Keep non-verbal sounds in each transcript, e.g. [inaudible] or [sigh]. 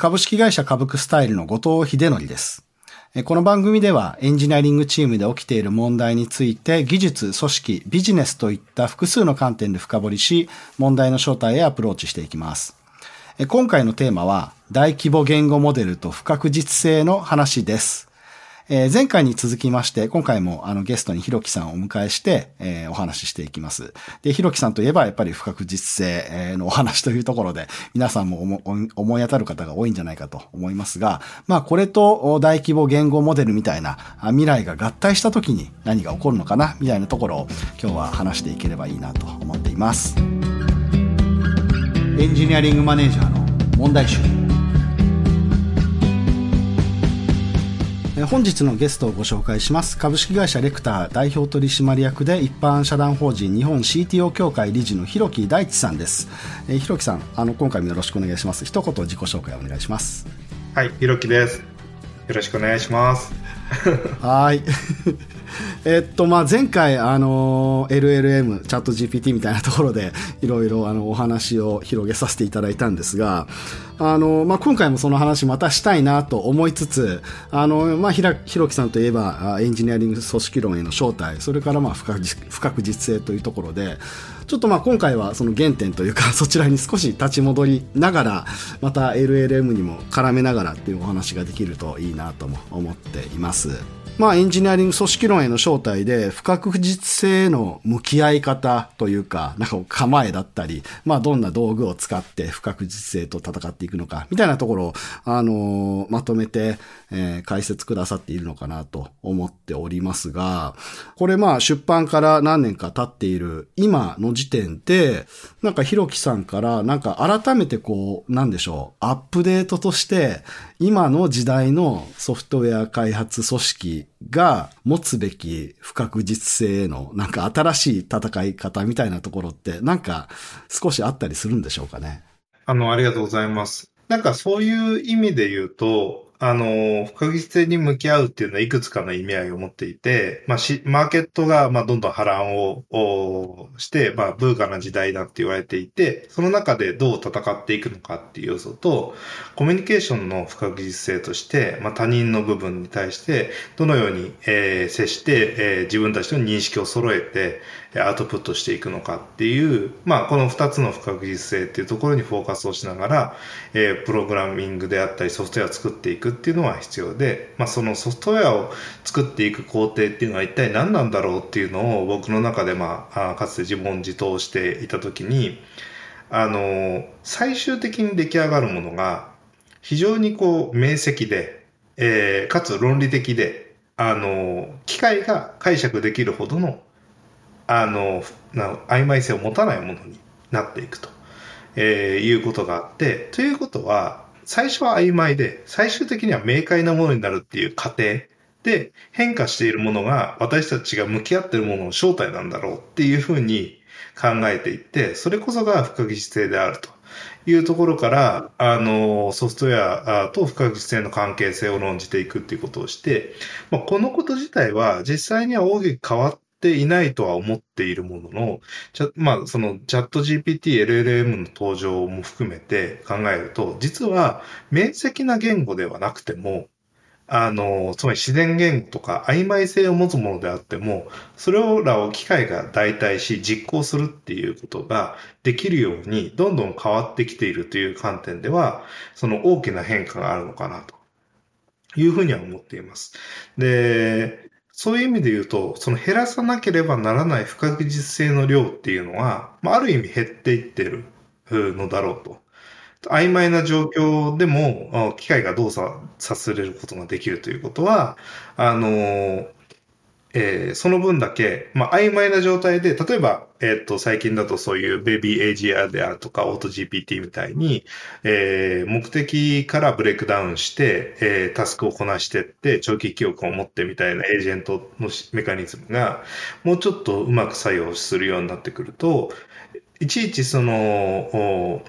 株式会社株クスタイルの後藤秀則です。この番組ではエンジニアリングチームで起きている問題について技術、組織、ビジネスといった複数の観点で深掘りし、問題の正体へアプローチしていきます。今回のテーマは大規模言語モデルと不確実性の話です。えー、前回に続きまして、今回もあのゲストにひろきさんをお迎えして、えー、お話ししていきます。で、ひろきさんといえばやっぱり不確実性のお話というところで、皆さんも思い当たる方が多いんじゃないかと思いますが、まあこれと大規模言語モデルみたいな未来が合体した時に何が起こるのかなみたいなところを今日は話していければいいなと思っています。エンジニアリングマネージャーの問題集。本日のゲストをご紹介します。株式会社レクター代表取締役で一般社団法人日本 CTO 協会理事の広木大地さんです、えー、広木さんあの今回もよろしくお願いします。一言自己紹介お願いします。はい広木です。よろしくお願いします。はいえっと、まあ、前回、あの、LLM、チャット GPT みたいなところで、いろいろ、あの、お話を広げさせていただいたんですが、あの、まあ、今回もその話またしたいなと思いつつ、あの、まあ、ひら、ひろきさんといえば、エンジニアリング組織論への正体、それから、まあ、不確不確実性というところで、ちょっとまあ今回はその原点というか [laughs] そちらに少し立ち戻りながらまた LLM にも絡めながらっていうお話ができるといいなとも思っています。まあ、エンジニアリング組織論への招待で、不確実性への向き合い方というか、なんか構えだったり、まあ、どんな道具を使って不確実性と戦っていくのか、みたいなところを、あの、まとめて、えー、解説くださっているのかなと思っておりますが、これまあ、出版から何年か経っている今の時点で、なんかひろきさんから、なんか改めてこう、なんでしょう、アップデートとして、今の時代のソフトウェア開発組織が持つべき不確実性へのなんか新しい戦い方みたいなところってなんか少しあったりするんでしょうかね。あの、ありがとうございます。なんかそういう意味で言うと、あの、不確実性に向き合うっていうのはいくつかの意味合いを持っていて、まあ、し、マーケットが、まあ、どんどん波乱をして、まあ、ブーカな時代だって言われていて、その中でどう戦っていくのかっていう要素と、コミュニケーションの不確実性として、まあ、他人の部分に対して、どのように、えー、接して、えー、自分たちの認識を揃えて、アウトプットしていくのかっていう、まあ、この二つの不確実性っていうところにフォーカスをしながら、えー、プログラミングであったりソフトウェアを作っていくっていうのは必要で、まあ、そのソフトウェアを作っていく工程っていうのは一体何なんだろうっていうのを僕の中で、まあ、かつて自問自答していたときに、あの、最終的に出来上がるものが非常にこう明晰で、えー、かつ論理的で、あの、機械が解釈できるほどのあの、な曖昧性を持たないものになっていくと、えー、いうことがあって、ということは、最初は曖昧で、最終的には明快なものになるっていう過程。で変化しているものが私たちが向き合っているものの正体なんだろうっていうふうに考えていって、それこそが不確実性であると。いうところから、あの、ソフトウェアと不確実性の関係性を論じていくっていうことをして、まあ、このこと自体は実際には大きく変わってていないとは思っているものの、まあ、そのチャット GPT、LLM の登場も含めて考えると、実は明晰な言語ではなくても、あの、つまり自然言語とか曖昧性を持つものであっても、それらを機械が代替し実行するっていうことができるようにどんどん変わってきているという観点では、その大きな変化があるのかなというふうには思っています。で、そういう意味で言うと、その減らさなければならない不確実性の量っていうのは、まあ、ある意味減っていってるのだろうと。曖昧な状況でも、機械が動作させることができるということは、あの、えー、その分だけ、まあ、曖昧な状態で、例えば、えっ、と、最近だとそういう BabyAGI であるとか、 AutoGPT みたいに、えー、目的からブレイクダウンして、えー、タスクをこなしてって、長期記憶を持ってみたいなエージェントのメカニズムが、もうちょっとうまく作用するようになってくると、いちいちその、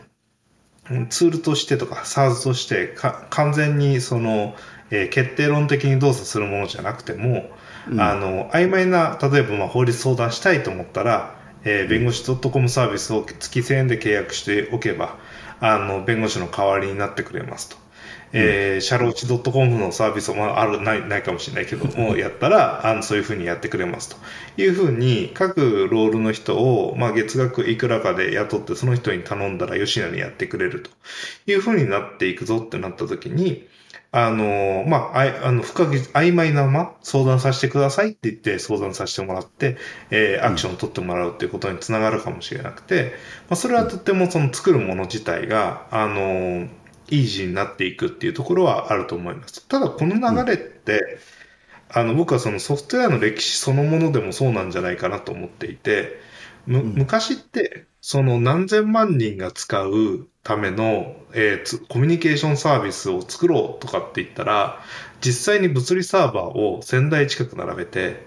ツールとしてとか、 SaaS としてか完全にその、えー、決定論的に動作するものじゃなくても、うん、あの、曖昧な、例えばまあ法律相談したいと思ったら、えー、弁護士 .com サービスを月1000円で契約しておけば、あの、弁護士の代わりになってくれますと。えー、シャローチ .com のサービスもある、ない、ないかもしれないけども、やったら、あの、そういうふうにやってくれますと。いうふうに、各ロールの人を、まあ、月額いくらかで雇って、その人に頼んだら、吉野にやってくれると。いうふうになっていくぞってなった時に、あの、まあ、ああの、不可曖昧なまま相談させてくださいって言って相談させてもらって、えー、アクションを取ってもらうっていうことにつながるかもしれなくて、まあ、それはとってもその作るもの自体が、あの、イージーになっていくっていうところはあると思います。ただ、この流れって、うん、あの、僕はそのソフトウェアの歴史そのものでもそうなんじゃないかなと思っていて、む、昔って、その何千万人が使うための、えー、コミュニケーションサービスを作ろうとかって言ったら、実際に物理サーバーを1000台近く並べて、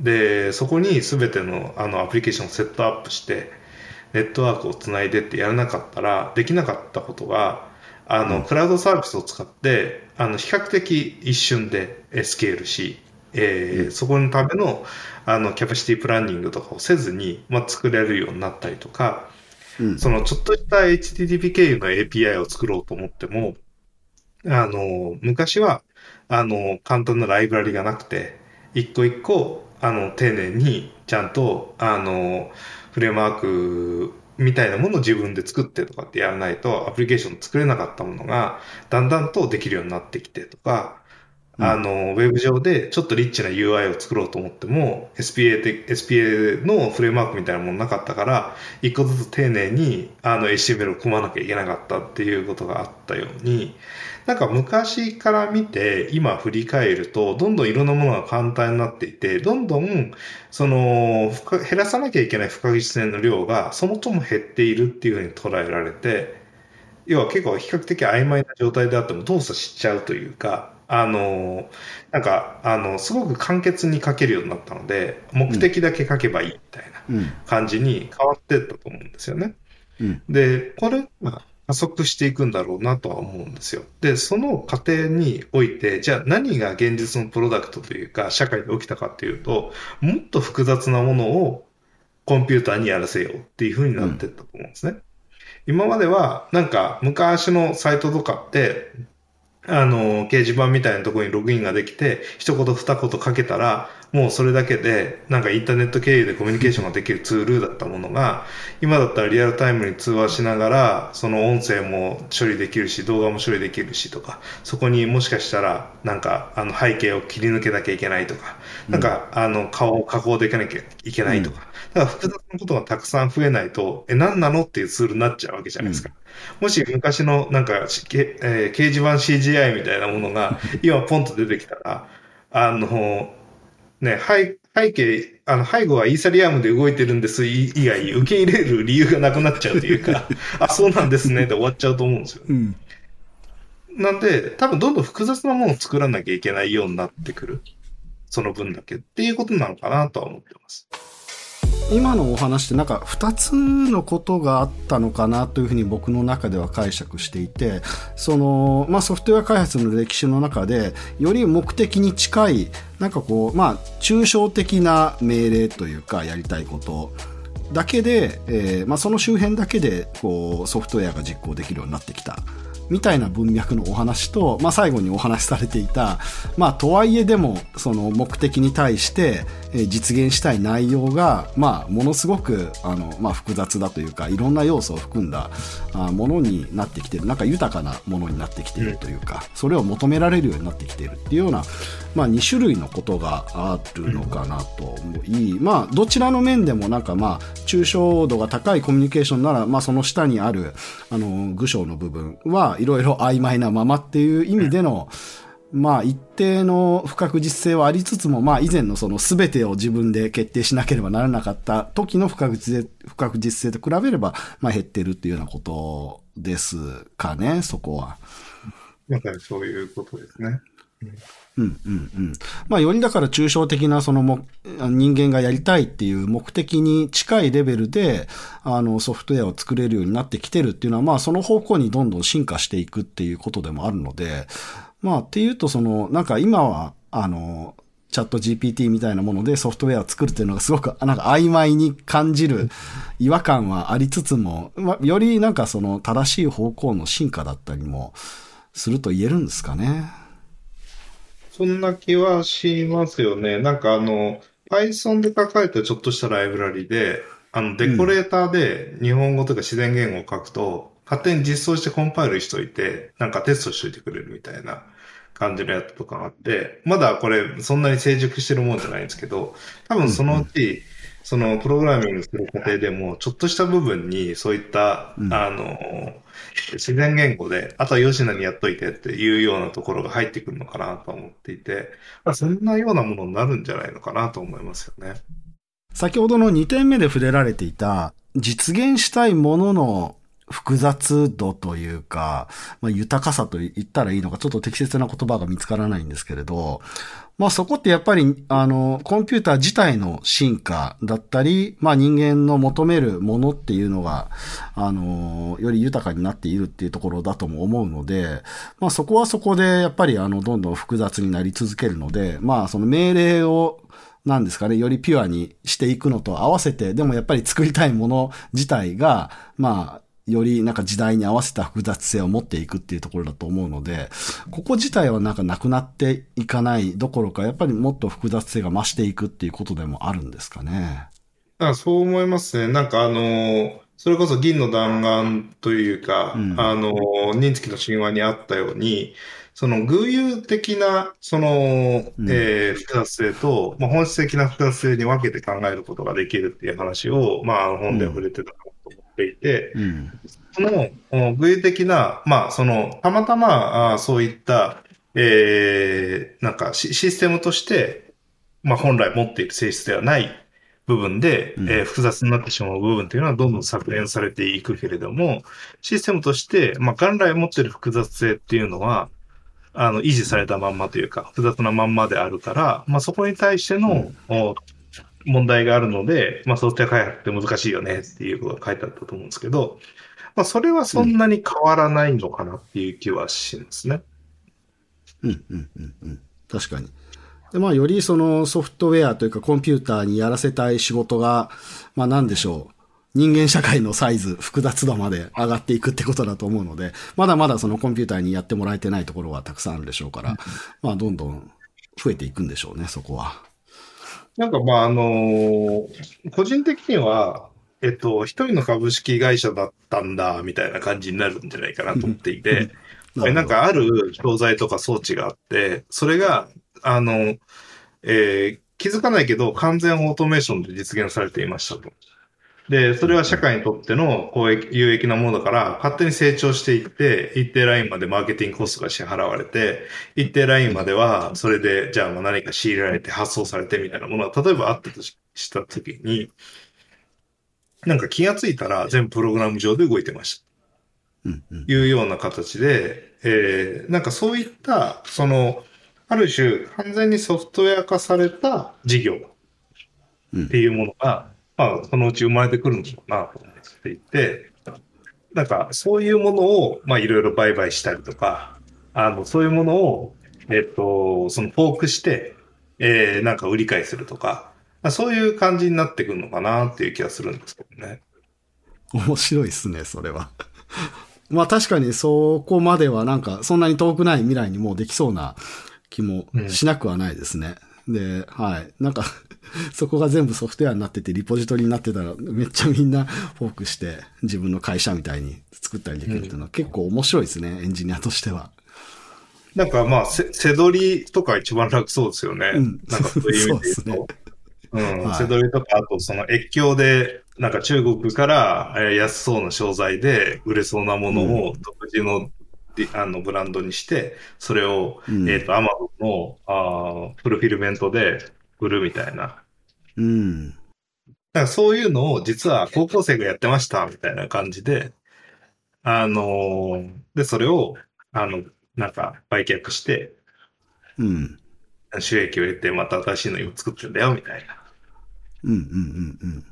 で、そこに全てのあのアプリケーションをセットアップして、ネットワークをつないでってやらなかったら、できなかったことが、あの、クラウドサービスを使って、あの、比較的一瞬でスケールし、えー、そこのための、あの、キャパシティプランニングとかをせずに、まあ、作れるようになったりとか、そのちょっとした HTTP 経由の API を作ろうと思っても、あの、昔は、あの、簡単なライブラリがなくて、一個一個、あの、丁寧に、ちゃんと、あの、フレームワークみたいなものを自分で作ってとかってやらないと、アプリケーション作れなかったものが、だんだんとできるようになってきてとか、あの、ウェブ上でちょっとリッチな UI を作ろうと思っても、SPA で、SPA のフレームワークみたいなものなかったから、一個ずつ丁寧にあの HTML を組まなきゃいけなかったっていうことがあったように、なんか昔から見て今振り返ると、どんどんいろんなものが簡単になっていて、どんどん、その、減らさなきゃいけない不確実性の量がそもそも減っているっていうふうに捉えられて、要は結構比較的曖昧な状態であっても動作しちゃうというか、あの、なんか、あの、すごく簡潔に書けるようになったので、目的だけ書けばいいみたいな感じに変わっていったと思うんですよね。うん、で、これが加速していくんだろうなとは思うんですよ。で、その過程において、じゃあ何が現実のプロダクトというか、社会で起きたかっていうと、もっと複雑なものをコンピューターにやらせようっていうふうになっていったと思うんですね。うん、今までは、なんか昔のサイトとかって、あの、掲示板みたいなところにログインができて、一言二言書けたら、もうそれだけで、なんかインターネット経由でコミュニケーションができるツールだったものが、今だったらリアルタイムに通話しながら、その音声も処理できるし、動画も処理できるしとか、そこにもしかしたら、なんか、あの背景を切り抜けなきゃいけないとか、なんか、あの、顔を加工できなきゃいけないとか、だから複雑なことがたくさん増えないと、え、何なのっていうツールになっちゃうわけじゃないですか。うん、もし昔のなんか、えー、掲示板 CGI みたいなものが今ポンと出てきたら、あの、ね、背背景、あの、背後はイーサリアムで動いてるんです以外、受け入れる理由がなくなっちゃうというか、[laughs] あ、そうなんですねで終わっちゃうと思うんですよ。うん、なんで、多分どんどん複雑なものを作らなきゃいけないようになってくる。その分だけっていうことなのかなとは思ってます。今のお話ってなんか2つのことがあったのかなというふうに僕の中では解釈していて、その、まあソフトウェア開発の歴史の中で、より目的に近い、なんかこう、まあ抽象的な命令というかやりたいことだけで、えー、まあその周辺だけでこうソフトウェアが実行できるようになってきた。みたいな文脈のお話と、まあ、最後にお話しされていた、まあ、とはいえでも、その目的に対して、実現したい内容が、まあ、ものすごく、あの、まあ、複雑だというか、いろんな要素を含んだものになってきてる。なんか豊かなものになってきているというか、それを求められるようになってきているっていうような、まあ、2種類のことがあるのかなと思い、まあ、どちらの面でもなんかまあ、抽象度が高いコミュニケーションなら、まあ、その下にある、あの、具象の部分はいろいろ曖昧なままっていう意味での、まあ一定の不確実性はありつつも、まあ以前のその全てを自分で決定しなければならなかった時の不確実性不確実性と比べれば、まあ減ってるっていうようなことですかね、そこは。まさにそういうことですね。うんうんうん。まあよりだから抽象的なそのも人間がやりたいっていう目的に近いレベルであのソフトウェアを作れるようになってきてるっていうのはまあその方向にどんどん進化していくっていうことでもあるので、まあ、っていうと、その、なんか今は、あの、チャット GPT みたいなものでソフトウェアを作るっていうのがすごくなんか曖昧に感じる違和感はありつつも、まあ、よりなんかその正しい方向の進化だったりもすると言えるんですかね。そんな気はしますよね。なんかあの、Python で書かれたちょっとしたライブラリで、あの、デコレーターで日本語とか自然言語を書くと、勝手に実装してコンパイルしといて、なんかテストしといてくれるみたいな感じのやつとかがあって、まだこれそんなに成熟してるもんじゃないんですけど、多分そのうち、そのプログラミングする過程でも、ちょっとした部分にそういった、うん、あの、自然言語で、あとは吉野にやっといてっていうようなところが入ってくるのかなと思っていて、まあ、そんなようなものになるんじゃないのかなと思いますよね。先ほどの2点目で触れられていた、実現したいものの複雑度というか、まあ、豊かさと言ったらいいのか、ちょっと適切な言葉が見つからないんですけれど、まあそこってやっぱり、あの、コンピューター自体の進化だったり、まあ人間の求めるものっていうのが、あの、より豊かになっているっていうところだとも思うので、まあそこはそこでやっぱりあの、どんどん複雑になり続けるので、まあその命令をなんですかね、よりピュアにしていくのと合わせて、でもやっぱり作りたいもの自体が、まあ、よりなんか時代に合わせた複雑性を持っていくっていうところだと思うので、ここ自体はなんかなくなっていかないどころか、やっぱりもっと複雑性が増していくっていうことでもあるんですかね。あそう思いますね。なんかあの、それこそ銀の弾丸というか、うん、あの、忍月の神話にあったように、その偶有的な、その、うん、えー、複雑性と、まあ、本質的な複雑性に分けて考えることができるっていう話を、まあ、本で触れてたていて、うん、その具体的な、まあ、その、たまたま、あそういった、えー、なんかシステムとして、まあ、本来持っている性質ではない部分で、うん、えー、複雑になってしまう部分というのはどんどん削減されていくけれども、システムとして、まあ、元来持っている複雑性っていうのは、あの、維持されたまんまというか、複雑なまんまであるから、まあ、そこに対しての、うん、問題があるので、まあ、ソフトウェア開発って難しいよねっていうことが書いてあったと思うんですけど、まあ、それはそんなに変わらないのかなっていう気はしますね。うん、うん、うん、うん。確かに。で、まあ、よりそのソフトウェアというかコンピューターにやらせたい仕事が、まあ、なんでしょう。人間社会のサイズ、複雑度まで上がっていくってことだと思うので、まだまだそのコンピューターにやってもらえてないところはたくさんあるでしょうから、まあ、どんどん増えていくんでしょうね、そこは。なんかまあ、あのー、個人的には、えっと、一人の株式会社だったんだ、みたいな感じになるんじゃないかなと思っていて、なんかある教材とか装置があって、それが、あの、えー、気づかないけど完全オートメーションで実現されていましたと。で、それは社会にとっての公益、有益なものだから、勝手に成長していって、一定ラインまでマーケティングコストが支払われて、一定ラインまでは、それで、じゃあもう何か仕入れられて発送されてみたいなものが、例えばあったとしたときに、なんか気がついたら全部プログラム上で動いてました。うんうん、いうような形で、えー、なんかそういった、その、ある種、完全にソフトウェア化された事業っていうものが、まあ、そのうち生まれてくるんだろうなと思っていて、なんか、そういうものを、まあ、いろいろ売買したりとか、あの、そういうものを、えっと、そのフォークして、えー、なんか売り買いするとか、そういう感じになってくるのかなっていう気がするんですけどね。面白いですね、それは。[laughs] まあ確かにそこまではなんか、そんなに遠くない未来にもうできそうな気もしなくはないですね。うん、で、はい。なんか [laughs] そこが全部ソフトウェアになってて、リポジトリになってたら、めっちゃみんな [laughs] フォークして、自分の会社みたいに作ったりできるっていうのは結構面白いですね、エンジニアとしては。なんかまあ、せ、せどりとか一番楽そうですよね。うん、なんかそういう意味で言うと。うね、うん、せどりとか、あとその越境で、なんか中国から安そうな商材で売れそうなものを独自の、うん、あのブランドにして、それを、うん、えっ、ー、と、アマゾンのあフルフィルメントで売るみたいな。うん。だからそういうのを実は高校生がやってましたみたいな感じで、あのー、で、それを、あの、なんか売却して、うん。収益を得てまた新しいのを作ってんだよみたいな。うんうんうんうん。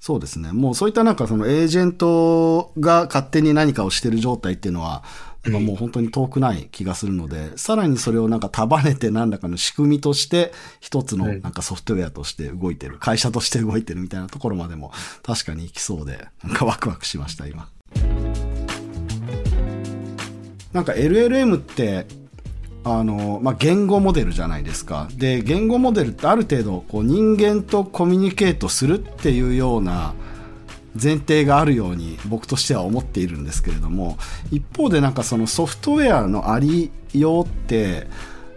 そうですね。もうそういったなんかそのエージェントが勝手に何かをしてる状態っていうのは、まあ、もう本当に遠くない気がするので、さらにそれをなんか束ねて何らかの仕組みとして、一つのなんかソフトウェアとして動いてる、会社として動いてるみたいなところまでも確かに行きそうで、なんかワクワクしました、今。なんか LLM ってあの、まあ、言語モデルじゃないですか。で、言語モデルってある程度、こう、人間とコミュニケートするっていうような前提があるように僕としては思っているんですけれども、一方でなんかそのソフトウェアのありようって、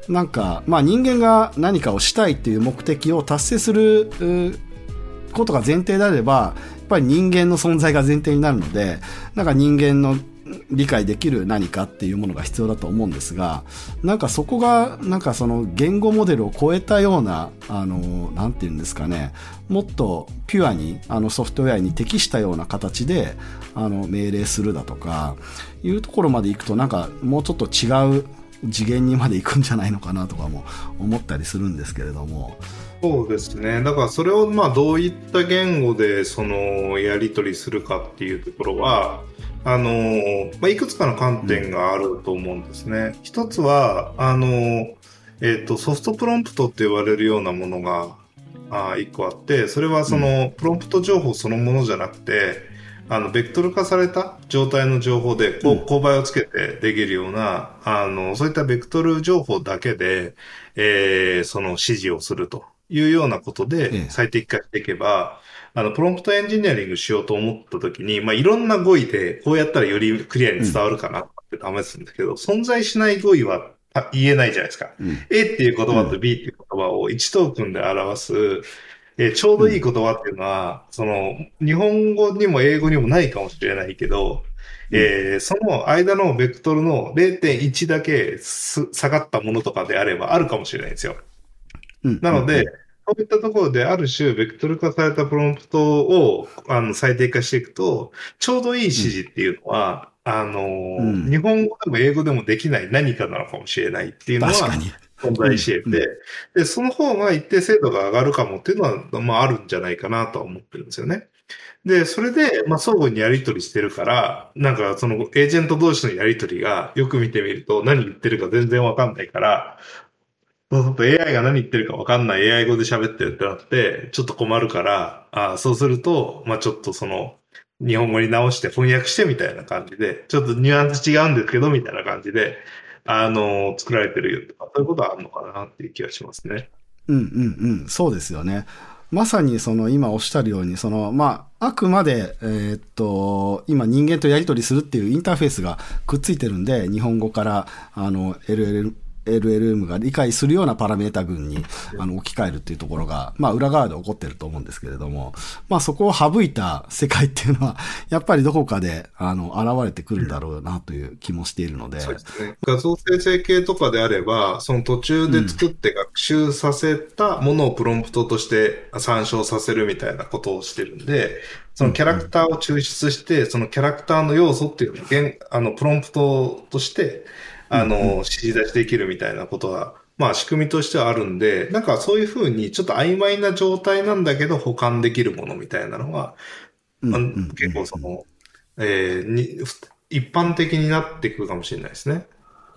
なんか、まあ人間が何かをしたいっていう目的を達成することが前提であれば、やっぱり人間の存在が前提になるので、なんか人間の理解できる何かっていうものが必要だと思うんですが、なんかそこが、なんかその言語モデルを超えたような、あの、なんていうんですかね、もっとピュアに、あのソフトウェアに適したような形で、あの、命令するだとか、いうところまで行くと、なんかもうちょっと違う次元にまで行くんじゃないのかなとかも思ったりするんですけれども。そうですね。だからそれをまあどういった言語でそのやり取りするかっていうところは、あの、まあ、いくつかの観点があると思うんですね。一つは、あの、えっ、ー、と、ソフトプロンプトって言われるようなものが、あ一個あって、それはその、プロンプト情報そのものじゃなくて、あの、ベクトル化された状態の情報で、こう、勾配をつけてできるような、あの、そういったベクトル情報だけで、えー、その指示をするというようなことで最適化していけば、あの、プロンプトエンジニアリングしようと思った時に、まあ、いろんな語彙で、こうやったらよりクリアに伝わるかなって試すんですけど、うん、存在しない語彙は言えないじゃないですか。うん、A っていう言葉と B っていう言葉を1トークンで表す、えー、ちょうどいい言葉っていうのは、その、日本語にも英語にもないかもしれないけど、えー、その間のベクトルの0.1だけ下がったものとかであればあるかもしれないんですよ。なので、そういったところである種、ベクトル化されたプロンプトをあの最適化していくと、ちょうどいい指示っていうのは、うん、あの、うん、日本語でも英語でもできない何かなのかもしれないっていうのは、存在し得て、うん、で、その方が一定精度が上がるかもっていうのは、まああるんじゃないかなとは思ってるんですよね。で、それで、まあ、相互にやり取りしてるから、なんか、その、エージェント同士のやり取りが、よく見てみると、何言ってるか全然わかんないから、そうすると AI が何言ってるか分かんない AI 語で喋ってるってなって、ちょっと困るから、あそうすると、まあちょっとその、日本語に直して翻訳してみたいな感じで、ちょっとニュアンス違うんですけど、みたいな感じで、あの、作られてるよとか、そういうことはあるのかなっていう気がしますね。うんうんうん、そうですよね。まさにその今おっしゃるように、その、まあ、あくまで、えー、っと、今人間とやり取りするっていうインターフェースがくっついてるんで、日本語から、あの、LLM、LLM が理解するようなパラメータ群にあの置き換えるっていうところが、まあ裏側で起こってると思うんですけれども、まあそこを省いた世界っていうのは、[laughs] やっぱりどこかで、あの、現れてくるんだろうなという気もしているので。そうですね。画像生成系とかであれば、その途中で作って学習させたものをプロンプトとして参照させるみたいなことをしてるんで、そのキャラクターを抽出して、そのキャラクターの要素っていうのを、あの、プロンプトとして、あの、指示出しできるみたいなことは、まあ仕組みとしてはあるんで、なんかそういうふうにちょっと曖昧な状態なんだけど保管できるものみたいなのが、まあ、結構その、えー、に、一般的になってくるかもしれないですね。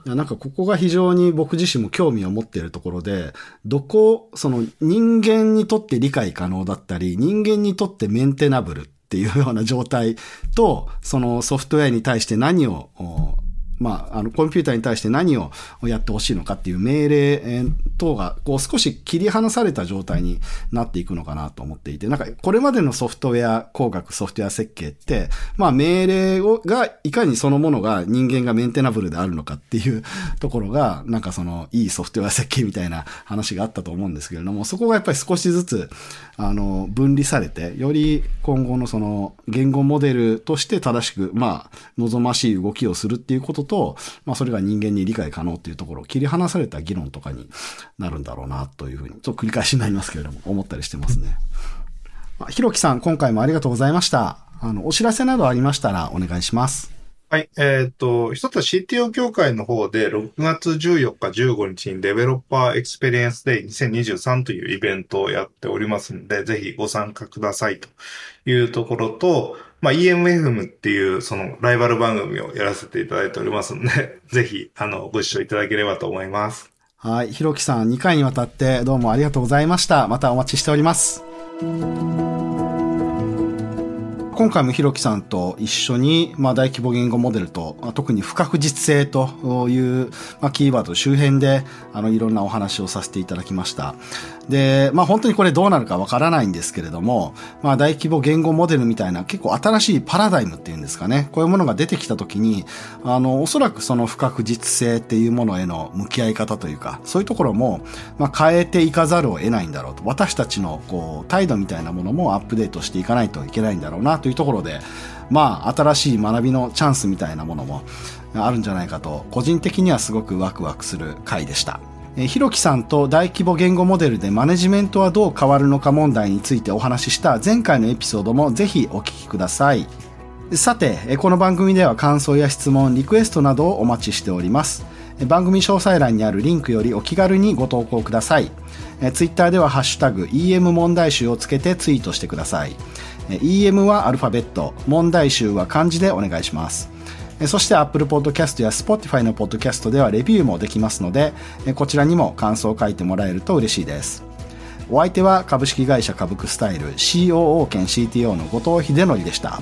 なんかここが非常に僕自身も興味を持っているところで、どこ、その人間にとって理解可能だったり、人間にとってメンテナブルっていうような状態と、そのソフトウェアに対して何をまあ、あの、コンピューターに対して何をやってほしいのかっていう命令等が、こう少し切り離された状態になっていくのかなと思っていて、なんか、これまでのソフトウェア工学、ソフトウェア設計って、まあ、命令をが、いかにそのものが人間がメンテナブルであるのかっていうところが、なんかその、いいソフトウェア設計みたいな話があったと思うんですけれども、そこがやっぱり少しずつ、あの、分離されて、より今後のその、言語モデルとして正しく、まあ、望ましい動きをするっていうことと、とまあそれが人間に理解可能っていうところを切り離された議論とかになるんだろうなというふうに、ちょっと繰り返しになりますけれども、思ったりしてますね。まあ、広木さん、今回もありがとうございました。あの、お知らせなどありましたらお願いします。はい。えー、っと、一つは CTO 協会の方で6月14日15日に Developer eXperience Day 2023というイベントをやっておりますので、ぜひご参加くださいというところと、まあ、 EM.FM っていうそのライバル番組をやらせていただいておりますので、[laughs] ぜひ、あの、ご視聴いただければと思います。はい。ひろきさん、2回にわたってどうもありがとうございました。またお待ちしております。今回もひろきさんと一緒に、まあ、大規模言語モデルと、特に不確実性という、まあ、キーワード周辺で、あの、いろんなお話をさせていただきました。で、まあ本当にこれどうなるかわからないんですけれども、まあ大規模言語モデルみたいな結構新しいパラダイムっていうんですかね、こういうものが出てきた時に、あの、おそらくその不確実性っていうものへの向き合い方というか、そういうところも、まあ変えていかざるを得ないんだろうと。私たちのこう、態度みたいなものもアップデートしていかないといけないんだろうなというところで、まあ新しい学びのチャンスみたいなものもあるんじゃないかと、個人的にはすごくワクワクする回でした。えひろきさんと大規模言語モデルでマネジメントはどう変わるのか問題についてお話しした前回のエピソードもぜひお聞きください。さて、この番組では感想や質問、リクエストなどをお待ちしております。番組詳細欄にあるリンクよりお気軽にご投稿ください。ツイッターではハッシュタグ EM 問題集をつけてツイートしてください。EM はアルファベット、問題集は漢字でお願いします。そして Apple Podcast や Spotify の Podcast ではレビューもできますので、こちらにも感想を書いてもらえると嬉しいです。お相手は株式会社株クスタイル COO 兼 CTO の後藤秀則でした。